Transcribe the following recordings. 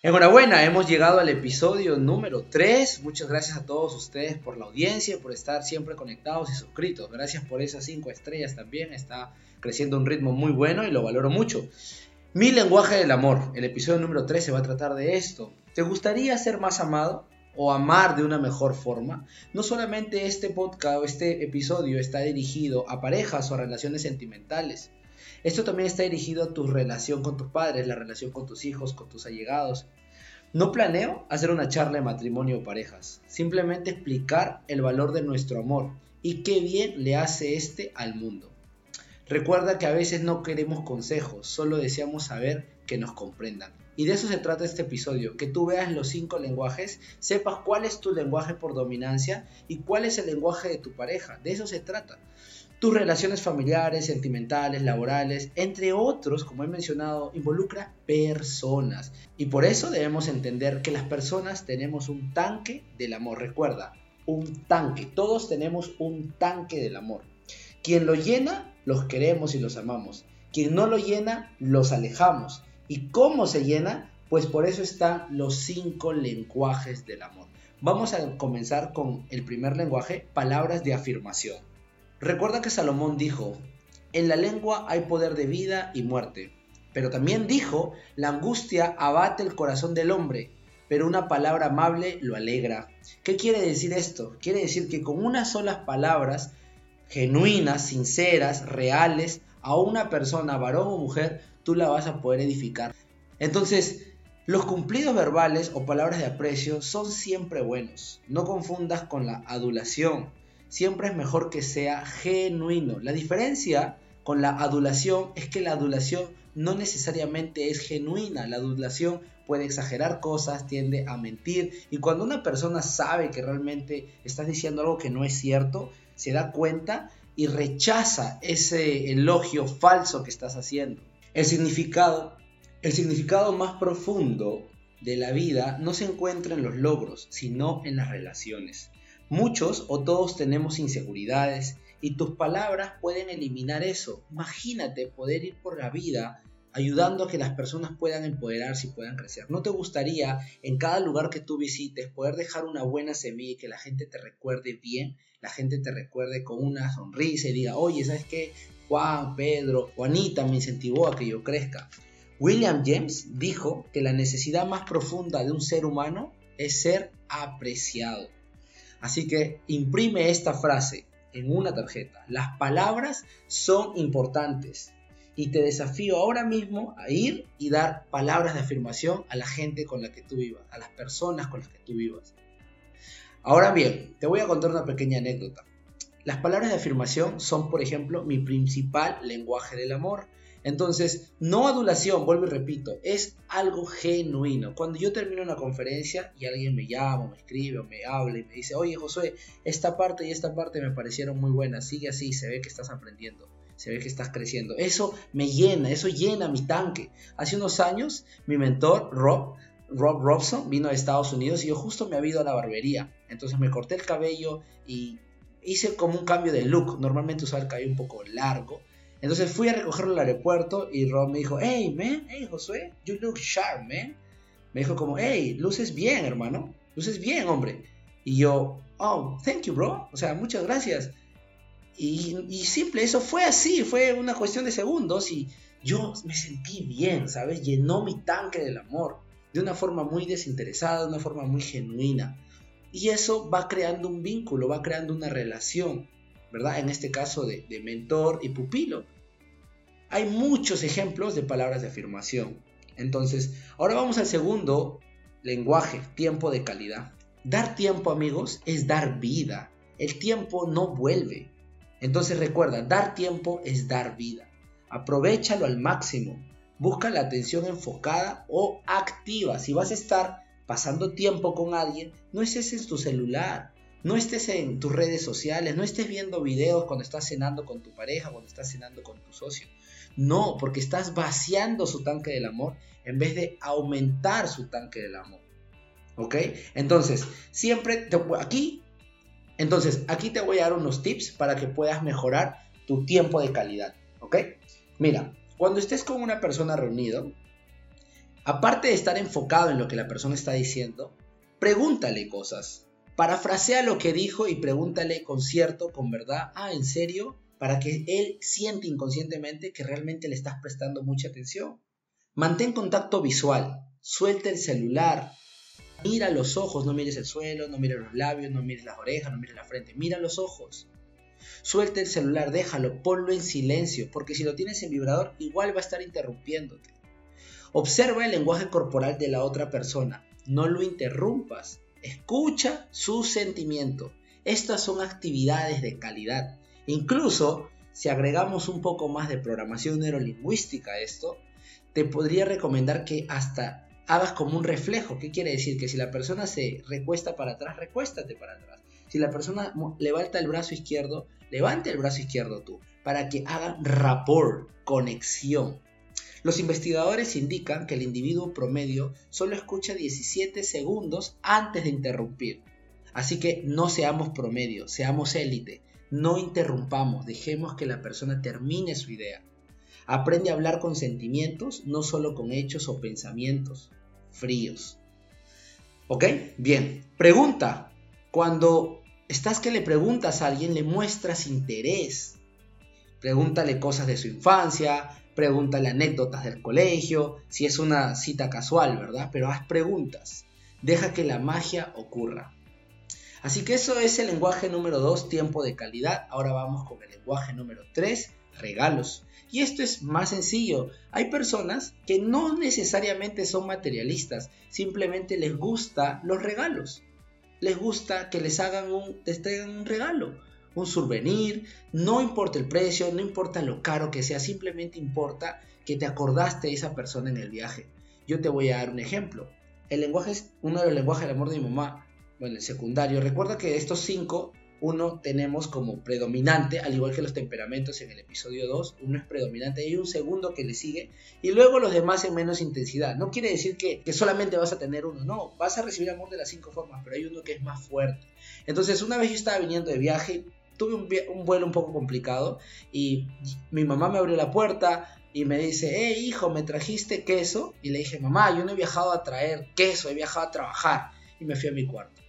Enhorabuena, hemos llegado al episodio número 3. Muchas gracias a todos ustedes por la audiencia, por estar siempre conectados y suscritos. Gracias por esas 5 estrellas también. Está creciendo un ritmo muy bueno y lo valoro mucho. Mi lenguaje del amor. El episodio número 3 se va a tratar de esto. ¿Te gustaría ser más amado? o amar de una mejor forma, no solamente este podcast o este episodio está dirigido a parejas o a relaciones sentimentales. Esto también está dirigido a tu relación con tus padres, la relación con tus hijos, con tus allegados. No planeo hacer una charla de matrimonio o parejas, simplemente explicar el valor de nuestro amor y qué bien le hace este al mundo. Recuerda que a veces no queremos consejos, solo deseamos saber que nos comprendan. Y de eso se trata este episodio, que tú veas los cinco lenguajes, sepas cuál es tu lenguaje por dominancia y cuál es el lenguaje de tu pareja. De eso se trata. Tus relaciones familiares, sentimentales, laborales, entre otros, como he mencionado, involucra personas. Y por eso debemos entender que las personas tenemos un tanque del amor. Recuerda, un tanque. Todos tenemos un tanque del amor. Quien lo llena, los queremos y los amamos. Quien no lo llena, los alejamos. ¿Y cómo se llena? Pues por eso están los cinco lenguajes del amor. Vamos a comenzar con el primer lenguaje, palabras de afirmación. Recuerda que Salomón dijo, en la lengua hay poder de vida y muerte. Pero también dijo, la angustia abate el corazón del hombre, pero una palabra amable lo alegra. ¿Qué quiere decir esto? Quiere decir que con unas solas palabras, genuinas, sinceras, reales, a una persona, varón o mujer, tú la vas a poder edificar. Entonces, los cumplidos verbales o palabras de aprecio son siempre buenos. No confundas con la adulación. Siempre es mejor que sea genuino. La diferencia con la adulación es que la adulación no necesariamente es genuina. La adulación puede exagerar cosas, tiende a mentir. Y cuando una persona sabe que realmente estás diciendo algo que no es cierto, se da cuenta y rechaza ese elogio falso que estás haciendo. El significado, el significado más profundo de la vida no se encuentra en los logros, sino en las relaciones. Muchos o todos tenemos inseguridades y tus palabras pueden eliminar eso. Imagínate poder ir por la vida ayudando a que las personas puedan empoderarse y puedan crecer. ¿No te gustaría en cada lugar que tú visites poder dejar una buena semilla y que la gente te recuerde bien? La gente te recuerde con una sonrisa y diga, oye, ¿sabes qué? Juan, Pedro, Juanita me incentivó a que yo crezca. William James dijo que la necesidad más profunda de un ser humano es ser apreciado. Así que imprime esta frase en una tarjeta. Las palabras son importantes y te desafío ahora mismo a ir y dar palabras de afirmación a la gente con la que tú vivas, a las personas con las que tú vivas. Ahora bien, te voy a contar una pequeña anécdota. Las palabras de afirmación son, por ejemplo, mi principal lenguaje del amor. Entonces, no adulación, vuelvo y repito, es algo genuino. Cuando yo termino una conferencia y alguien me llama, me escribe o me habla y me dice, oye Josué, esta parte y esta parte me parecieron muy buenas, sigue así, se ve que estás aprendiendo, se ve que estás creciendo. Eso me llena, eso llena mi tanque. Hace unos años, mi mentor, Rob, Rob Robson, vino a Estados Unidos y yo justo me había ido a la barbería. Entonces me corté el cabello y hice como un cambio de look. Normalmente usaba el cabello un poco largo. Entonces fui a recogerlo al aeropuerto y Rob me dijo, hey, man, hey, Josué, you look sharp, man. Me dijo como, hey, luces bien, hermano. Luces bien, hombre. Y yo, oh, thank you, bro. O sea, muchas gracias. Y, simple, eso fue así, fue una cuestión de segundos y yo me sentí bien, ¿sabes? Llenó mi tanque del amor de una forma muy desinteresada, de una forma muy genuina. Y eso va creando un vínculo, va creando una relación, ¿verdad? En este caso de, mentor y pupilo. Hay muchos ejemplos de palabras de afirmación. Entonces, ahora vamos al segundo lenguaje, tiempo de calidad. Dar tiempo, amigos, es dar vida. El tiempo no vuelve. Entonces recuerda, dar tiempo es dar vida. Aprovechalo al máximo. Busca la atención enfocada o activa. Si vas a estar pasando tiempo con alguien, no estés en tu celular, no estés en tus redes sociales, no estés viendo videos cuando estás cenando con tu pareja, cuando estás cenando con tu socio. No, porque estás vaciando su tanque del amor en vez de aumentar su tanque del amor. ¿Ok? Entonces, siempre aquí, entonces, aquí te voy a dar unos tips para que puedas mejorar tu tiempo de calidad. ¿Ok? Mira, cuando estés con una persona reunido, aparte de estar enfocado en lo que la persona está diciendo, pregúntale cosas. Parafrasea lo que dijo y pregúntale con cierto, con verdad, ah, ¿en serio? Para que él siente inconscientemente que realmente le estás prestando mucha atención. Mantén contacto visual, suelta el celular, mira los ojos, no mires el suelo, no mires los labios, no mires las orejas, no mires la frente, mira los ojos. Suelta el celular, déjalo, ponlo en silencio, porque si lo tienes en vibrador igual va a estar interrumpiéndote. Observa el lenguaje corporal de la otra persona, no lo interrumpas, Escucha su sentimiento. Estas son actividades de calidad. Incluso, si agregamos un poco más de programación neurolingüística a esto, te podría recomendar que hasta hagas como un reflejo. ¿Qué quiere decir? Que si la persona se recuesta para atrás, recuéstate para atrás. Si la persona levanta el brazo izquierdo, levante el brazo izquierdo tú, para que hagan rapport, conexión. Los investigadores indican que el individuo promedio solo escucha 17 segundos antes de interrumpir. Así que no seamos promedio, seamos élite. No interrumpamos, dejemos que la persona termine su idea. Aprende a hablar con sentimientos, no solo con hechos o pensamientos fríos. ¿Ok? Bien. Pregunta. Cuando estás que le preguntas a alguien, le muestras interés. Pregúntale cosas de su infancia, pregúntale anécdotas del colegio, si es una cita casual, ¿verdad? Pero haz preguntas, deja que la magia ocurra. Así que eso es el lenguaje número 2, tiempo de calidad. Ahora vamos con el lenguaje número 3, regalos. Y esto es más sencillo. Hay personas que no necesariamente son materialistas, simplemente les gusta los regalos. Les gusta que les hagan un, les traigan un regalo un souvenir, no importa el precio, no importa lo caro que sea, simplemente importa que te acordaste de esa persona en el viaje. Yo te voy a dar un ejemplo. El lenguaje es uno de los lenguajes del amor de mi mamá, bueno, el secundario. Recuerda que estos cinco, uno tenemos como predominante, al igual que los temperamentos en el episodio 2, uno es predominante, hay un segundo que le sigue, y luego los demás en menos intensidad. No quiere decir que, solamente vas a tener uno, no, vas a recibir amor de las cinco formas, pero hay uno que es más fuerte. Entonces, una vez yo estaba viniendo de viaje, tuve un, vuelo un poco complicado y mi mamá me abrió la puerta y me dice, hey hijo, ¿me trajiste queso? Y le dije, mamá, yo no he viajado a traer queso, he viajado a trabajar. Y me fui a mi cuarto.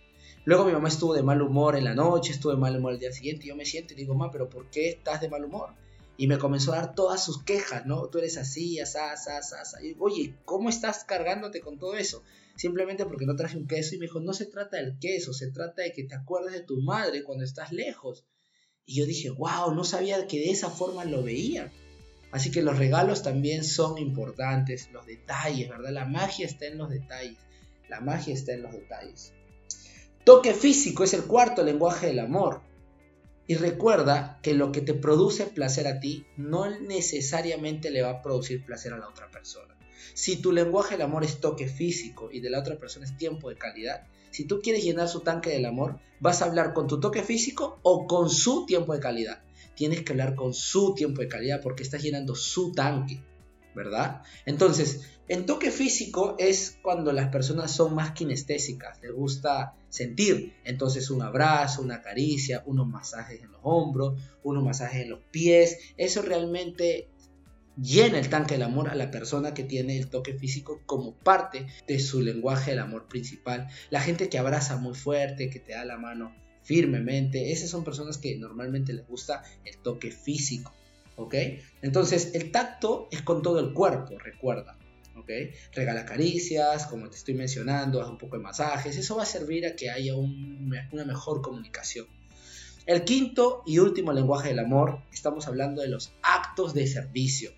Luego mi mamá estuvo de mal humor en la noche, estuvo de mal humor el día siguiente. Yo me siento y digo, mamá, pero ¿por qué estás de mal humor? Y me comenzó a dar todas sus quejas, ¿no? Tú eres así, asá, asá, asá. Y, Oye, ¿cómo estás cargándote con todo eso? Simplemente porque no traje un queso. Y me dijo, no se trata del queso, se trata de que te acuerdes de tu madre cuando estás lejos. Y yo dije, wow, no sabía que de esa forma lo veía. Así que los regalos también son importantes, los detalles, ¿verdad? La magia está en los detalles. La magia está en los detalles. Toque físico es el cuarto lenguaje del amor. Y recuerda que lo que te produce placer a ti no necesariamente le va a producir placer a la otra persona. Si tu lenguaje del amor es toque físico y de la otra persona es tiempo de calidad, si tú quieres llenar su tanque del amor, vas a hablar con tu toque físico o con su tiempo de calidad. Tienes que hablar con su tiempo de calidad porque estás llenando su tanque, ¿verdad? Entonces, en toque físico es cuando las personas son más kinestésicas, les gusta sentir. Entonces, un abrazo, una caricia, unos masajes en los hombros, unos masajes en los pies, eso realmente llena el tanque del amor a la persona que tiene el toque físico como parte de su lenguaje del amor principal. La gente que abraza muy fuerte, que te da la mano firmemente, esas son personas que normalmente les gusta el toque físico, ¿ok? Entonces el tacto es con todo el cuerpo, recuerda. ¿ok? Regala caricias, como te estoy mencionando, haz un poco de masajes, eso va a servir a que haya una mejor comunicación. El quinto y último lenguaje del amor, estamos hablando de los actos de servicio.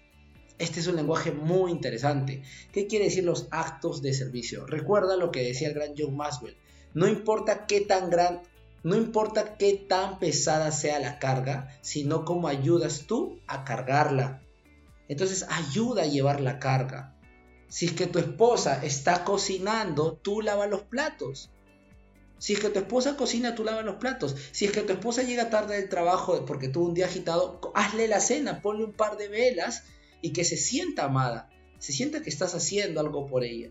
Este es un lenguaje muy interesante. ¿Qué quiere decir los actos de servicio? Recuerda lo que decía el gran John Maxwell. No importa qué tan gran, no importa qué tan pesada sea la carga, sino cómo ayudas tú a cargarla. Entonces ayuda a llevar la carga. Si es que tu esposa está cocinando, tú lava los platos. Si es que tu esposa cocina, tú lavas los platos. Si es que tu esposa llega tarde del trabajo porque tuvo un día agitado, hazle la cena, ponle un par de velas y que se sienta amada, se sienta que estás haciendo algo por ella,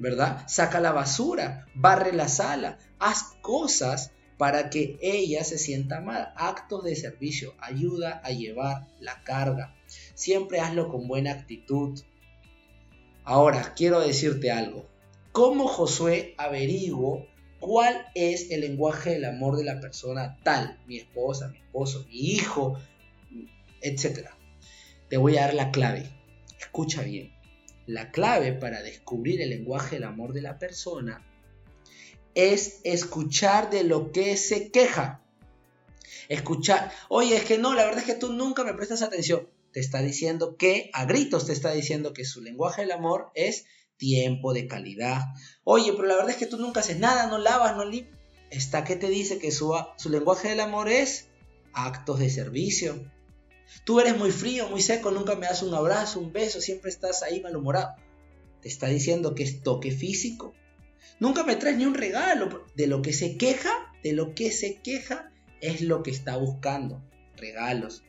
¿verdad? Saca la basura, barre la sala, haz cosas para que ella se sienta amada. Actos de servicio, ayuda a llevar la carga. Siempre hazlo con buena actitud. Ahora, quiero decirte algo. ¿Cómo Josué averiguo cuál es el lenguaje del amor de la persona tal? Mi esposa, mi esposo, mi hijo, etcétera. Te voy a dar la clave. Escucha bien. La clave para descubrir el lenguaje del amor de la persona es escuchar de lo que se queja. Escuchar, oye, es que no, la verdad es que tú nunca me prestas atención. Te está diciendo que, a gritos te está diciendo que su lenguaje del amor es tiempo de calidad. Oye, pero la verdad es que tú nunca haces nada, no lavas, no limpias. Está que te dice que su, su lenguaje del amor es actos de servicio. Tú eres muy frío, muy seco, nunca me das un abrazo, un beso, siempre estás ahí malhumorado. Te está diciendo que es toque físico. Nunca me traes ni un regalo. De lo que se queja, de lo que se queja es lo que está buscando. Regalos.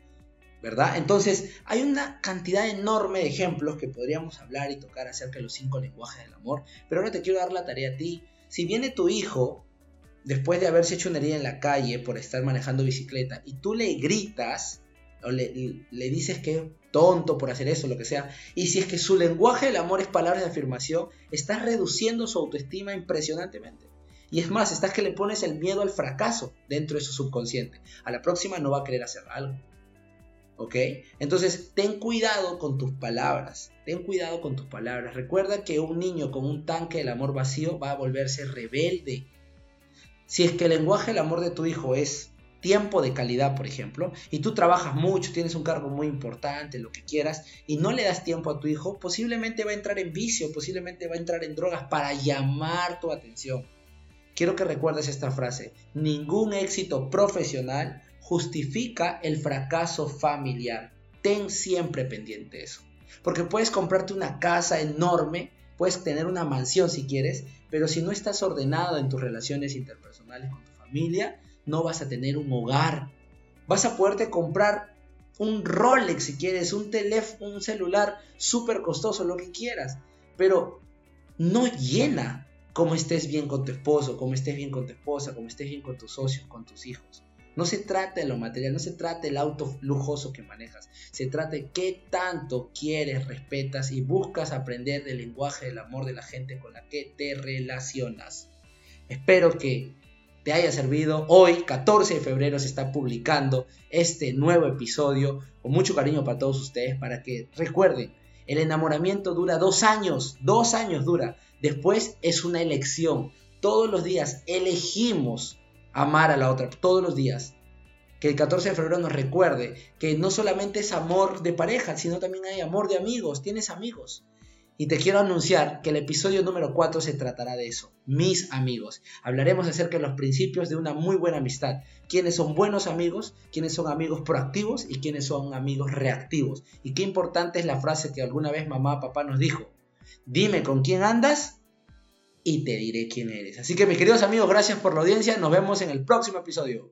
¿Verdad? Entonces, hay una cantidad enorme de ejemplos que podríamos hablar y tocar acerca de los cinco lenguajes del amor. Pero ahora te quiero dar la tarea a ti. Si viene tu hijo, después de haberse hecho una herida en la calle por estar manejando bicicleta, y tú le gritas, o le, dices que es tonto por hacer eso, lo que sea, y si es que su lenguaje del amor es palabras de afirmación, estás reduciendo su autoestima impresionantemente. Y es más, estás que le pones el miedo al fracaso dentro de su subconsciente. A la próxima no va a querer hacer algo. ¿Ok? Entonces, ten cuidado con tus palabras. Ten cuidado con tus palabras. Recuerda que un niño con un tanque del amor vacío va a volverse rebelde. Si es que el lenguaje del amor de tu hijo es tiempo de calidad, por ejemplo, y tú trabajas mucho, tienes un cargo muy importante, lo que quieras, y no le das tiempo a tu hijo, posiblemente va a entrar en vicio, posiblemente va a entrar en drogas para llamar tu atención. Quiero que recuerdes esta frase, ningún éxito profesional justifica el fracaso familiar. Ten siempre pendiente eso. Porque puedes comprarte una casa enorme, puedes tener una mansión si quieres, pero si no estás ordenado en tus relaciones interpersonales con tu familia, no vas a tener un hogar. Vas a poderte comprar un Rolex si quieres, un teléfono, un celular súper costoso, lo que quieras. Pero no llena como estés bien con tu esposo, como estés bien con tu esposa, como estés bien con tus socios, con tus hijos. No se trata de lo material, no se trata del auto lujoso que manejas. Se trata de qué tanto quieres, respetas y buscas aprender del lenguaje del amor de la gente con la que te relacionas. Espero que te haya servido. Hoy, 14 de febrero, se está publicando este nuevo episodio con mucho cariño para todos ustedes para que recuerden, el enamoramiento dura dos años, dos años dura. Después es una elección. Todos los días elegimos amar a la otra, todos los días. Que el 14 de febrero nos recuerde que no solamente es amor de pareja, sino también hay amor de amigos. Tienes amigos. Y te quiero anunciar que el episodio número 4 se tratará de eso, mis amigos. Hablaremos acerca de los principios de una muy buena amistad. Quiénes son buenos amigos, quiénes son amigos proactivos y quiénes son amigos reactivos. Y qué importante es la frase que alguna vez mamá papá nos dijo. Dime con quién andas y te diré quién eres. Así que mis queridos amigos, gracias por la audiencia. Nos vemos en el próximo episodio.